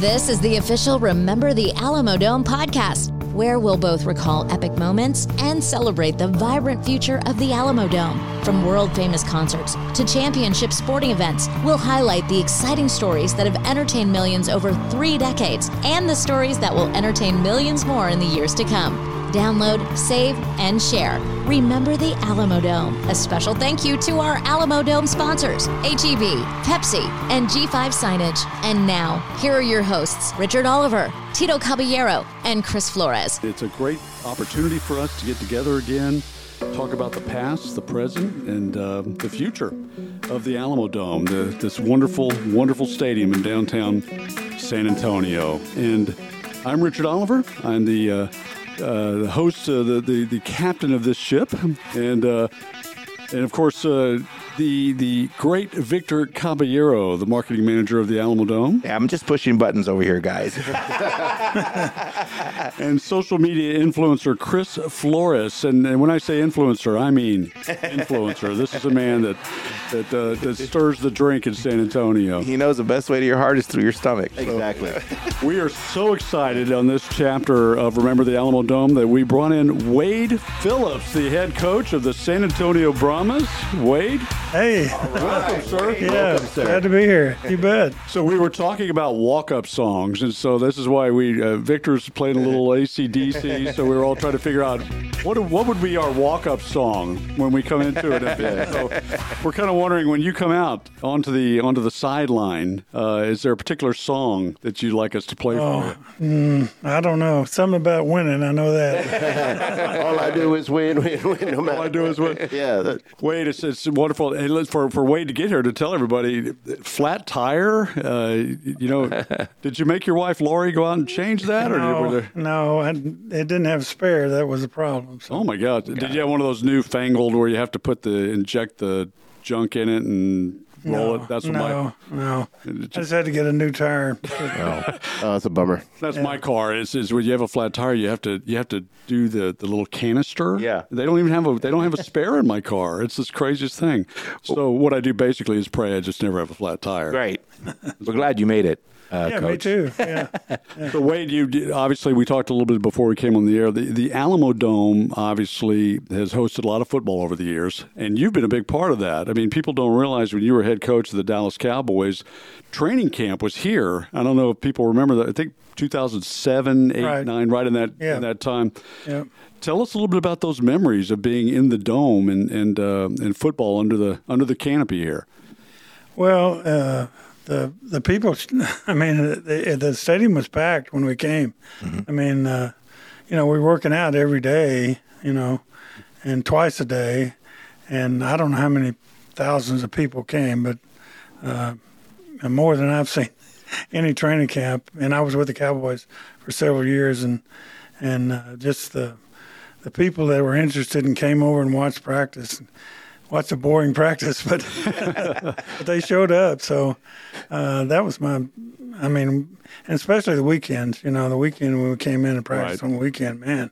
This is the official Remember the Alamo Dome podcast, where we'll both recall epic moments and celebrate the vibrant future of the Alamo Dome. From world famous concerts to championship sporting events, we'll highlight the exciting stories that have entertained millions over three decades and the stories that will entertain millions more in the years to come. Download, save, and share. Remember the Alamo Dome. A special thank you to our Alamo Dome sponsors, HEB, Pepsi, and G5 Signage. And now, here are your hosts, Richard Oliver, Tito Caballero, and Chris Flores. It's a great opportunity for us to get together again, talk about the past, the present, and uh, the future of the Alamo Dome, the, this wonderful, wonderful stadium in downtown San Antonio. And I'm Richard Oliver. I'm the uh, the host, uh, the, the the captain of this ship, and uh, and of course uh, the the great Victor Caballero, the marketing manager of the Alamo Dome. Yeah, I'm just pushing buttons over here, guys. and social media influencer Chris Flores. And, and, when I say influencer, I mean influencer. this is a man that that, uh, that stirs the drink in San Antonio. He knows the best way to your heart is through your stomach. Exactly. So we are so excited on this chapter of Remember the Alamo Dome that we brought in Wade Phillips, the head coach of the San Antonio Brahmas. Wade. Hey. Welcome, sir. Yeah, sir. glad to be here. You bet. So we were talking about walk-up songs, and so this is why we uh, Victor's playing a little ACDC. so we were all trying to figure out what what would be our walk-up song when we come into an event. So we're kind of wondering when you come out onto the onto the sideline, uh, is there a particular song that you'd like us to play oh, for you? Mm, I don't know. Something about winning. I know that. all I do is win, win, win. No all I do is win. yeah. That. Wade, it's, it's wonderful. And for for Wade to get here to tell everybody, flat tire. Uh, you know, did you make your wife Lori go out and change that, or no, there... no, I, it didn't have spare. That was the problem. So. Oh my God! Did you have one of those new fangled where you have to put the inject the junk in it and roll no, it? That's what no, my no. I just had to get a new tire. oh, oh, that's a bummer. That's yeah. my car. Is is when you have a flat tire, you have to you have to do the, the little canister. Yeah. They don't even have a they don't have a spare in my car. It's this craziest thing. So what I do basically is pray I just never have a flat tire. Right. We're glad you made it. Uh, yeah, coach. me too. Yeah. yeah. So Wade, you obviously we talked a little bit before we came on the air. The, the Alamo Dome obviously has hosted a lot of football over the years, and you've been a big part of that. I mean, people don't realize when you were head coach of the Dallas Cowboys, training camp was here. I don't know if people remember that. I think 2007, 8, right. 9, right in that yeah. in that time. Yeah. Tell us a little bit about those memories of being in the dome and and uh, and football under the under the canopy here. Well. Uh, the the people. I mean, the, the stadium was packed when we came. Mm-hmm. I mean, uh, you know, we are working out every day, you know, and twice a day, and I don't know how many thousands of people came, but uh, more than I've seen any training camp. And I was with the Cowboys for several years, and and uh, just the the people that were interested and came over and watched practice watch a boring practice, but, but they showed up. So uh, that was my, I mean, and especially the weekends. You know, the weekend when we came in and practiced right. on the weekend, man,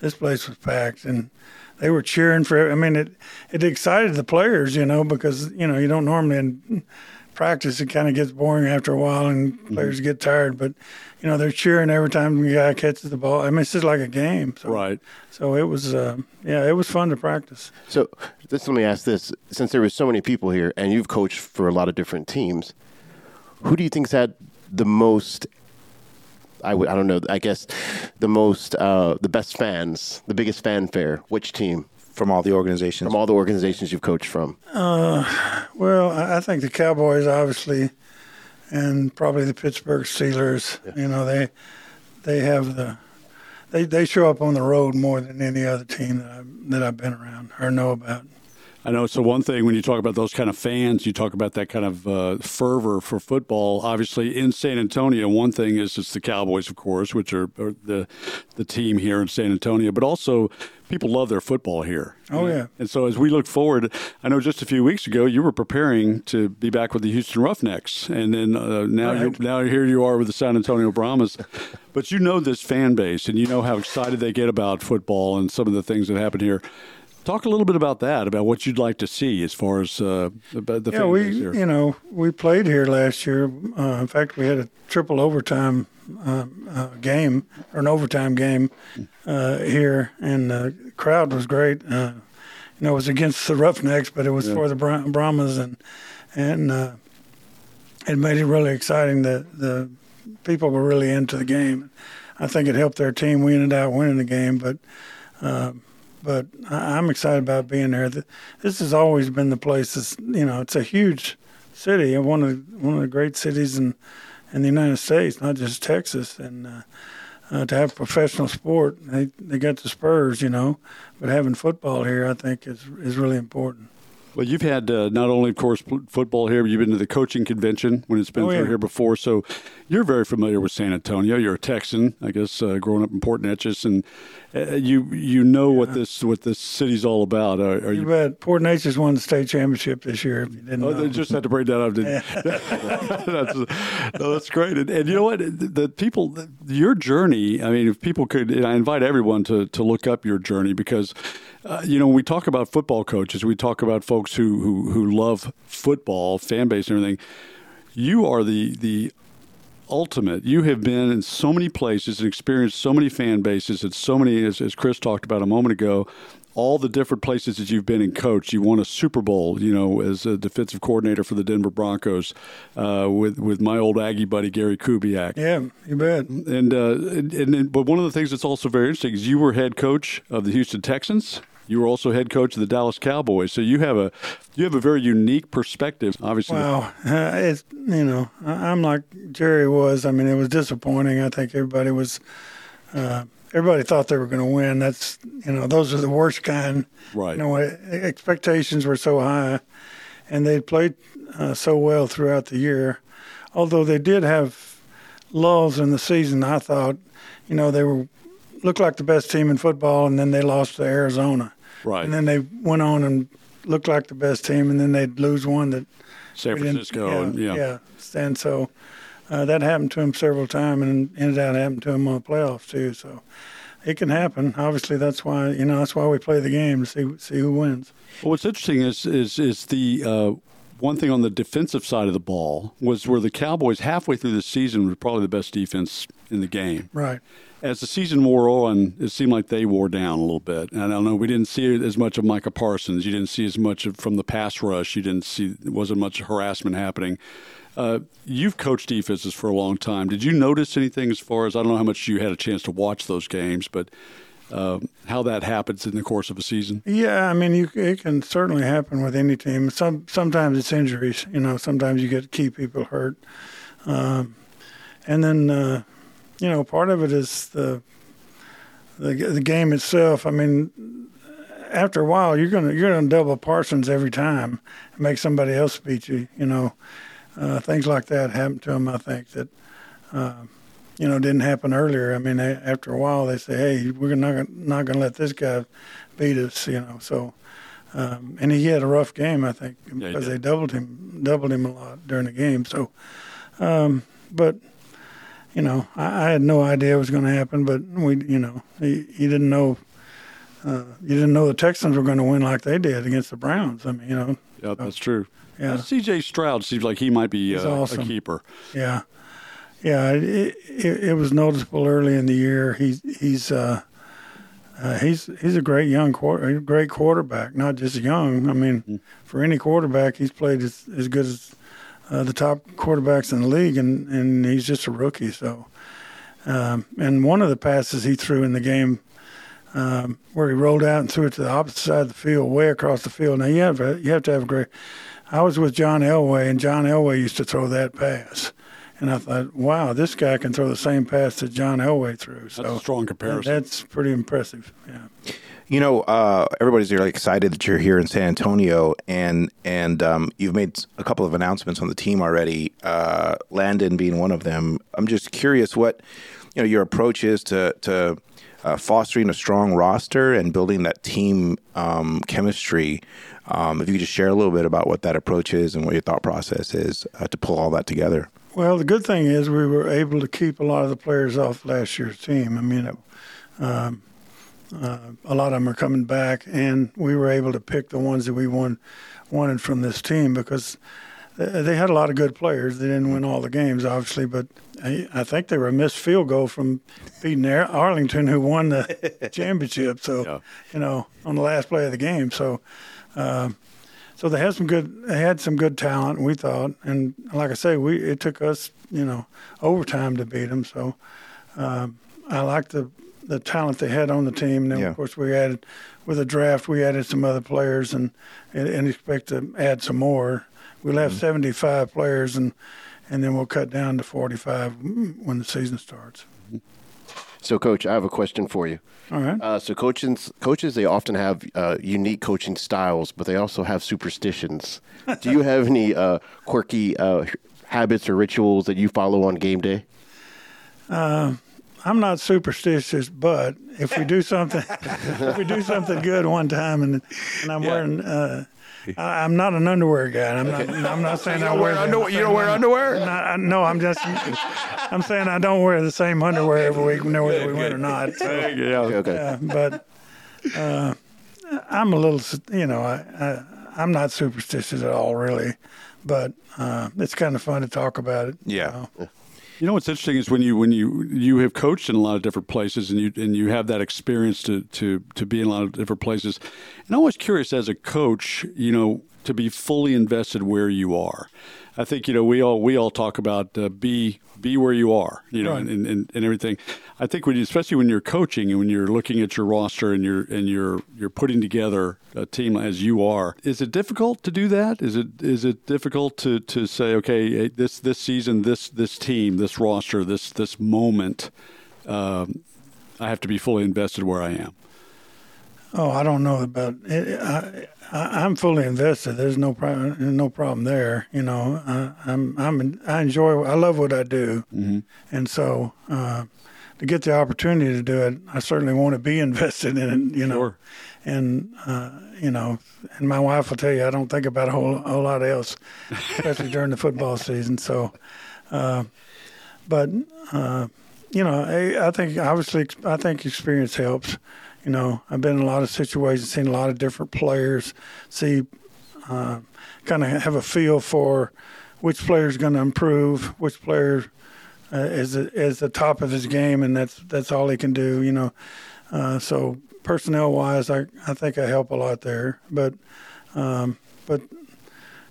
this place was packed and they were cheering for. I mean, it it excited the players, you know, because you know you don't normally practice it kind of gets boring after a while and mm-hmm. players get tired, but you know, they're cheering every time the guy catches the ball. I mean, it's just like a game. So, right. So it was, uh, yeah, it was fun to practice. So, just let me ask this: since there were so many people here, and you've coached for a lot of different teams, who do you think's had the most? I w- I don't know. I guess the most, uh, the best fans, the biggest fanfare. Which team? From all the organizations. From all the organizations you've coached from. Uh, well, I think the Cowboys obviously and probably the Pittsburgh Steelers. Yeah. You know, they they have the they they show up on the road more than any other team that I that I've been around or know about. I know. So one thing when you talk about those kind of fans, you talk about that kind of uh, fervor for football. Obviously, in San Antonio, one thing is it's the Cowboys, of course, which are, are the the team here in San Antonio, but also people love their football here. Oh yeah. And so as we look forward, I know just a few weeks ago you were preparing to be back with the Houston Roughnecks, and then uh, now right. now here you are with the San Antonio Brahmas. but you know this fan base, and you know how excited they get about football and some of the things that happen here Talk a little bit about that, about what you'd like to see as far as uh, the, yeah, we here. you know we played here last year. Uh, in fact, we had a triple overtime uh, uh, game or an overtime game uh, here, and the crowd was great. Uh, you know, it was against the Roughnecks, but it was for the Bra- Brahmas, and and uh, it made it really exciting. The the people were really into the game. I think it helped their team. We ended up winning the game, but. But I'm excited about being there. This has always been the place. That's, you know, it's a huge city and one of one of the great cities in in the United States, not just Texas. And uh, uh, to have professional sport, they they got the Spurs, you know, but having football here, I think is is really important. Well, you've had uh, not only, of course, football here, but you've been to the coaching convention when it's been Oh, through yeah. here before. So you're very familiar with San Antonio. You're a Texan, I guess, uh, growing up in Port Neches, and uh, you you know what this what this city's all about. Are, are You you? bet. Port Neches won the state championship this year. If you didn't Oh, know. they just had to break that up. That's, no, that's great. And, and you know what? The, people, your journey. I mean, if people could, I invite everyone to to look up your journey because, uh, you know, when we talk about football coaches, we talk about folks who who who love football, fan base, and everything. You are the the ultimate. You have been in so many places and experienced so many fan bases and so many, as, as Chris talked about a moment ago, all the different places that you've been and coached. You won a Super Bowl, you know, as a defensive coordinator for the Denver Broncos uh, with with my old Aggie buddy Gary Kubiak. yeah, you bet. And, uh, and, and but one of the things that's also very interesting is you were head coach of the Houston Texans. You were also head coach of the Dallas Cowboys. So you have a you have a very unique perspective. Obviously, Wow, uh, it's you know I'm like Jerry was. I mean, it was disappointing. I think everybody was. Uh, everybody thought they were going to win. That's you know those are the worst kind. Right. You know, expectations were so high, and they played uh, so well throughout the year. Although they did have lulls in the season, I thought, you know, they were looked like the best team in football, and then they lost to Arizona. Right. And then they went on and looked like the best team, and then they'd lose one that San Francisco. Yeah, and, yeah. yeah. And so uh, that happened to him several times, and ended up happening to him on the playoffs too. So it can happen. Obviously, that's why you know that's why we play the game to see see who wins. Well, what's interesting is is is the uh, one thing on the defensive side of the ball was where the Cowboys halfway through the season were probably the best defense in the game. Right. As the season wore on, it seemed like they wore down a little bit. And I don't know, we didn't see as much of Micah Parsons. You didn't see as much of, from the pass rush. You didn't see wasn't much harassment happening. Uh, you've coached defenses for a long time. Did you notice anything as far as I don't know how much you had a chance to watch those games, but uh, how that happens in the course of a season? Yeah, I mean, you, it can certainly happen with any team. Some sometimes it's injuries. You know, sometimes you get key people hurt, um, and then uh, you know part of it is the the the game itself. I mean, after a while, you're gonna you're gonna double Parsons every time and make somebody else beat you. You know, uh, things like that happen to him. I think that. Uh, you know, didn't happen earlier. I mean, after a while, they say, "Hey, we're not gonna, not going to let this guy beat us." You know, so um, and he had a rough game, I think, because they doubled him, doubled him a lot during the game. So, um, but you know, I, I had no idea it was going to happen. But we, you know, he, he didn't know. Uh, you didn't know the Texans were going to win like they did against the Browns. I mean, you know, Yeah, that's true. Yeah. Uh, C.J. Stroud seems like he might be uh, awesome. a keeper. Yeah, yeah. It, it, it was noticeable early in the year. He's he's uh, uh, he's he's a great young quarter, great quarterback. Not just young. I mean, for any quarterback, he's played as, as good as uh, the top quarterbacks in the league, and, and he's just a rookie. So, um, and one of the passes he threw in the game. Um, where he rolled out and threw it to the opposite side of the field, way across the field. Now you have to, you have to have a great. I was with John Elway, and John Elway used to throw that pass. And I thought, wow, this guy can throw the same pass that John Elway threw. So That's a strong comparison. That's pretty impressive. Yeah. You know, uh, everybody's really excited that you're here in San Antonio, and and um, you've made a couple of announcements on the team already. Uh, Landon being one of them. I'm just curious what you know your approach is to to uh, fostering a strong roster and building that team um, chemistry. Um, if you could just share a little bit about what that approach is and what your thought process is uh, to pull all that together. Well, the good thing is we were able to keep a lot of the players off last year's team. I mean, um, uh, a lot of them are coming back, and we were able to pick the ones that we won, wanted from this team because they had a lot of good players. They didn't win all the games, obviously, but I, I think they were a missed field goal from beating Arlington, who won the championship. So, yeah. you know, on the last play of the game. So, uh, so they had some good. They had some good talent. We thought, and like I say, we it took us, you know, overtime to beat them. So, uh, I like the the talent they had on the team. And then, yeah. of course, we added with the draft. We added some other players, and and, and expect to add some more. We'll have mm-hmm. 75 players, and and then we'll cut down to 45 when the season starts. So, coach, I have a question for you. All right. Uh, so, coaches, coaches, they often have uh, unique coaching styles, but they also have superstitions. Do you have any uh, quirky uh, habits or rituals that you follow on game day? I'm not superstitious, but if we do something, if we do something good one time, and and I'm yeah. wearing uh, I, am not an underwear guy. I'm not. I'm not saying I wear. Underwear, you don't wear underwear? Not, no, I'm just. I'm saying I don't wear the same underwear every week, whether we win or not. So, yeah. Okay. Uh, but uh, I'm a little. You know, I, I I'm not superstitious at all, really. But uh, it's kind of fun to talk about it. Yeah. You know? You know what's interesting is when you when you you have coached in a lot of different places and you and you have that experience to to to be in a lot of different places. And I'm always curious as a coach, you know, to be fully invested where you are. I think you know we all we all talk about uh, be be where you are, you know, right. and, and, and everything. I think when you, especially when you're coaching and when you're looking at your roster and you're and you're you're putting together a team as you are, is it difficult to do that? Is it is it difficult to, to say, okay, this this season, this this team, this roster, this this moment, um, I have to be fully invested where I am. Oh, I don't know about it. I, I, am fully invested. There's no problem. No problem there. You know, I, I'm I'm I enjoy. I love what I do, mm-hmm. and so uh, to get the opportunity to do it, I certainly want to be invested in it. You know, sure. and uh, you know, and my wife will tell you I don't think about a whole whole lot else, especially during the football season. So, uh, but uh, you know, I, I think obviously I think experience helps. You know, I've been in a lot of situations, seen a lot of different players, see, uh, kind of have a feel for which player is going to improve, which player uh, is is the top of his game, and that's that's all he can do. You know, uh, so personnel wise, I I think I help a lot there, but um, but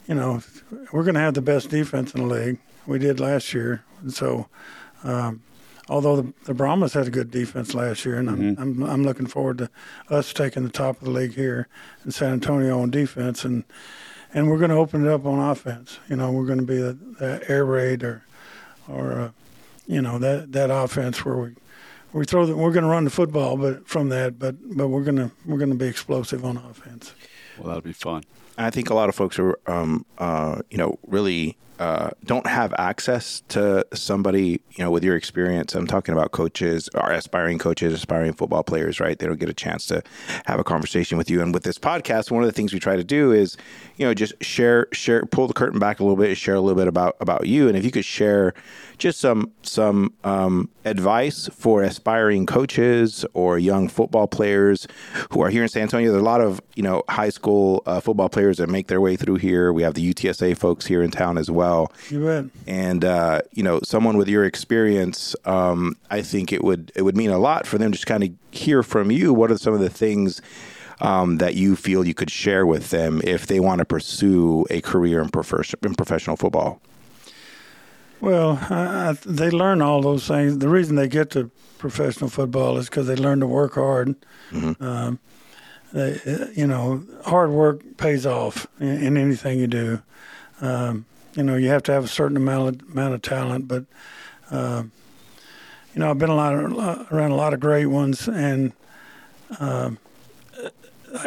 you know, we're going to have the best defense in the league. We did last year, and so. Um, although the, the Brahmas had a good defense last year, and mm-hmm. I'm, I'm, I'm looking forward to us taking the top of the league here in San Antonio on defense, and and we're going to open it up on offense. You know, we're going to be the, the air raid or or uh, you know that that offense where we we throw the, we're going to run the football, but from that, but but we're going to we're going to be explosive on offense. Well, that'll be fun. I think a lot of folks are, um, uh, you know, really uh, don't have access to somebody, you know, with your experience. I'm talking about coaches, or aspiring coaches, aspiring football players, right? They don't get a chance to have a conversation with you. And with this podcast, one of the things we try to do is, you know, just share, share, pull the curtain back a little bit, share a little bit about about you, and if you could share just some some um, advice for aspiring coaches or young football players who are here in San Antonio. There's a lot of you know high school uh, football players that make their way through here. We have the UTSA folks here in town as well. You bet. And uh, you know, someone with your experience, um, I think it would it would mean a lot for them to just kind of hear from you. What are some of the things? Um, that you feel you could share with them if they want to pursue a career in, prof- in professional football? Well, I, they learn all those things. The reason they get to professional football is because they learn to work hard. Mm-hmm. Um, they, you know, hard work pays off in, in anything you do. Um, you know, you have to have a certain amount of, amount of talent, but uh, you know, I've been a lot of, around a lot of great ones, and uh,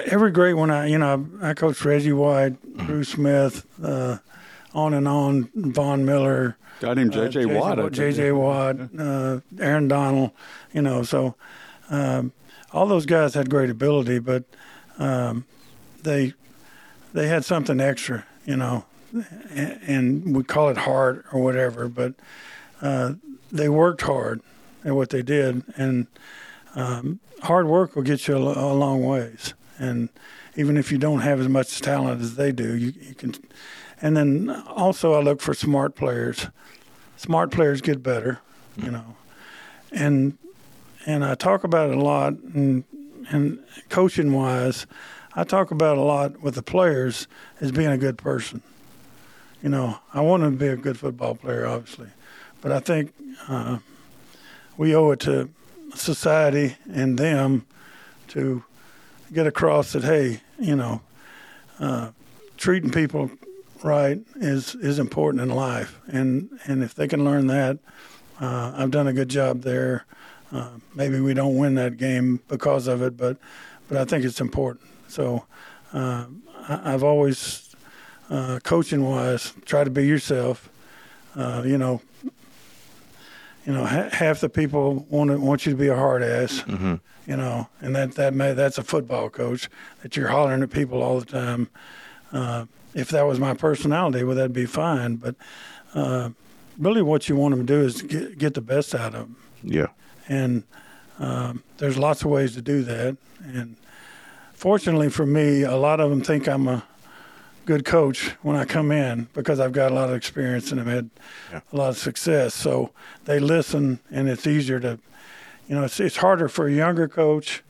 every great one. I you know, I coached Reggie White, mm-hmm. Bruce Smith, uh, on and on, Von Miller. Got him J.J. Uh, Watt. J.J. Watt, uh, Aaron Donald. You know, so um, all those guys had great ability, but um, they they had something extra. You know, and we call it hard or whatever, but uh, they worked hard at what they did, and um, hard work will get you a, a long ways. And even if you don't have as much talent as they do, you, you can. And then also, I look for smart players. Smart players get better, you know. And and I talk about it a lot. And and coaching wise, I talk about a lot with the players as being a good person. You know, I want to be a good football player, obviously, but I think uh, we owe it to society and them to get across that hey, you know, uh, treating people right is is important in life, and and if they can learn that, uh, I've done a good job there. Uh, maybe we don't win that game because of it, but but I think it's important. So uh, I, I've always, uh, coaching wise, try to be yourself. Uh, you know, you know, ha- half the people want to, want you to be a hard ass. Mm-hmm. You know, and that that may that's a football coach that you're hollering at people all the time. Uh, if that was my personality, well, that'd be fine. But uh, really, what you want them to do is get get the best out of them Yeah. And um, there's lots of ways to do that. And fortunately for me, a lot of them think I'm a good coach when I come in because I've got a lot of experience and I've had Yeah. a lot of success. So they listen, and it's easier to, you know, it's it's harder for a younger coach.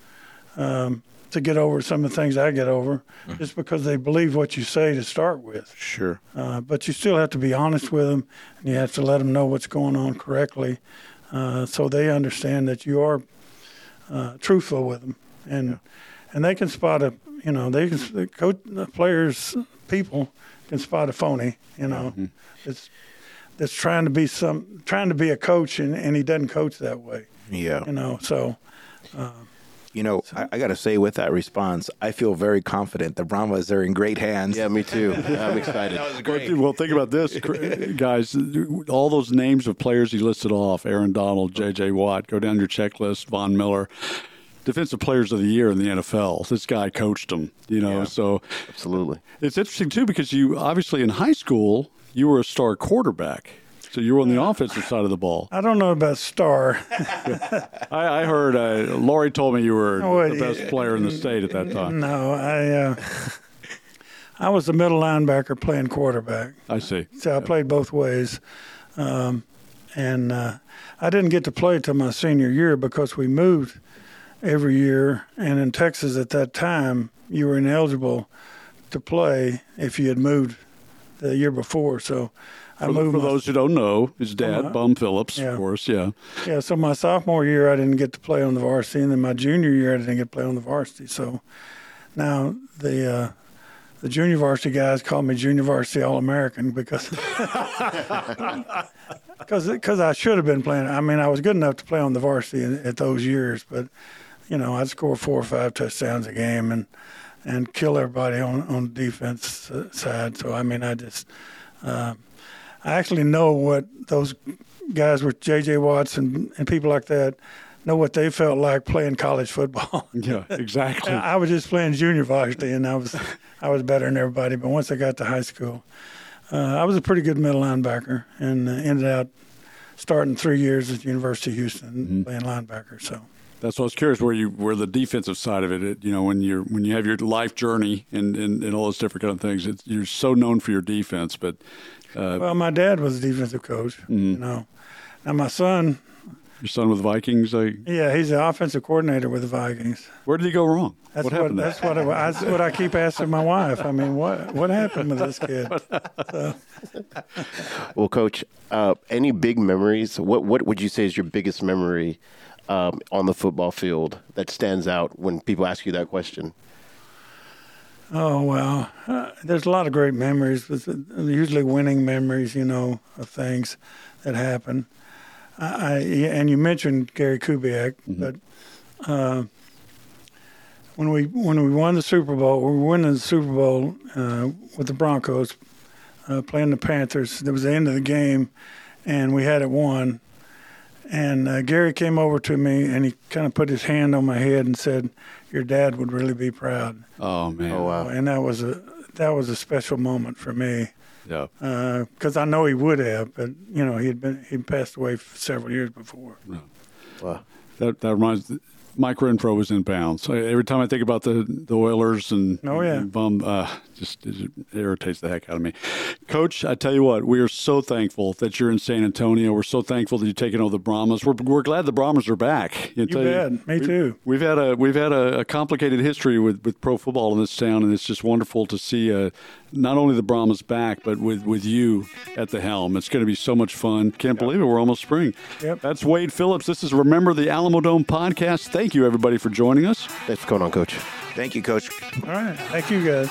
Um, to get over some of the things I get over, just because they believe what you say to start with. Sure. Uh, but you still have to be honest with them, and you have to let them know what's going on correctly, uh, so they understand that you are uh, truthful with them, and and they can spot a you know they can the coach the players people can spot a phony you know. It's that's trying to be some trying to be a coach and, and he doesn't coach that way. Yeah. you know so You know, I, I got to say, with that response, I feel very confident the Brahmas are in great hands. Yeah, me too. I'm excited. Well, well, think about this, guys. All those names of players he listed off Aaron Donald, J.J. Watt, go down your checklist, Von Miller. Defensive players of the year in the NFL. This guy coached them, you know. Yeah. So Absolutely. it's interesting, too, because you obviously in high school, you were a star quarterback. So you were on the offensive side of the ball. I don't know about star I, I heard uh, Lori told me you were the best player in the state at that time. no I uh, I was the middle linebacker playing quarterback I see. So I played both ways. Um, and uh, I didn't get to play till my senior year because we moved every year. And in Texas at that time, you were ineligible to play if you had moved the year before. So I For, moved. for my- those who don't know, his dad. Bum Phillips, Yeah. of course, yeah. yeah, so my sophomore year, I didn't get to play on the varsity. And then my junior year, I didn't get to play on the varsity. So now the. Uh, the junior varsity guys call me junior varsity all American because because because I should have been playing. I mean, I was good enough to play on the varsity in, at those years, but you know, I'd score four or five touchdowns a game and and kill everybody on on the defense uh, side. So I mean, I just uh, I actually know what those guys with J.J. Watts and, and people like that know what they felt like playing college football. Yeah, exactly. I was just playing junior varsity, and I was I was better than everybody. But once I got to high school, uh, I was a pretty good middle linebacker, and uh, ended up starting three years at the University of Houston playing linebacker. So That's what I was curious where you where the defensive side of it, it you know, when you're when you have your life journey and, and, and all those different kind of things, it's, you're so known for your defense, but uh, well, my dad was a defensive coach. You know, now my son, your son with the Vikings, like, yeah, he's the offensive coordinator with the Vikings. where did he go wrong? That's what what, happened? there? that's what I, that's what I keep asking my wife. I mean, what what happened with this kid? Well, Coach, uh, any big memories? What What would you say is your biggest memory um, on the football field that stands out when people ask you that question? Oh well, uh, there's a lot of great memories. With usually winning memories, you know, of things that happen. I, I and you mentioned Gary Kubiak, but uh, when we when we won the Super Bowl, we were winning the Super Bowl uh, with the Broncos, uh, playing the Panthers. It was the end of the game, and we had it won. And uh, Gary came over to me and he kind of put his hand on my head and said, "Your dad would really be proud." oh man, Oh wow! and that was a that was a special moment for me yeah. because I know he would have, but you know he'd been he passed away several years before. Wow. That that reminds Mike Renfro was in bounds. Every time I think about the, the Oilers and oh yeah, bum, uh, just it irritates the heck out of me. Coach, I tell you what, we are so thankful that you're in San Antonio. We're so thankful that you've taken over the Brahmas. We're, we're glad the Brahmas are back. You, you bet. You, me we, too. We've had a we've had a, a, complicated history with, with pro football in this town, and it's just wonderful to see uh, not only the Brahmas back, but with, with you at the helm. It's going to be so much fun. Can't yep. believe it. We're almost spring. Yep. That's Wade Phillips. This is Remember the Alamodome podcast. Thank you, everybody, for joining us. Thanks for going on, Coach. Thank you, Coach. All right. Thank you, guys.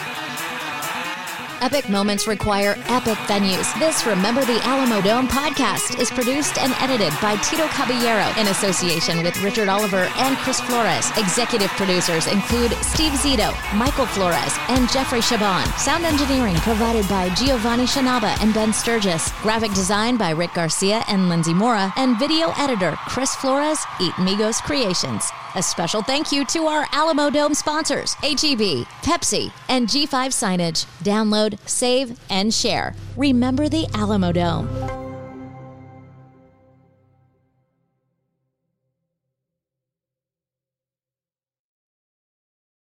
Epic moments require epic venues. This Remember the Alamodome podcast is produced and edited by Tito Caballero in association with Richard Oliver and Chris Flores. Executive producers include Steve Zito, Michael Flores, and Jeffrey Shaban. Sound engineering provided by Giovanni Shanaba and Ben Sturgis. Graphic design by Rick Garcia and Lindsay Mora. And video editor Chris Flores, Eat Amigos Creations. A special thank you to our Alamodome sponsors, HEB, Pepsi, and G5 Signage. Download, save, and share. Remember the Alamodome.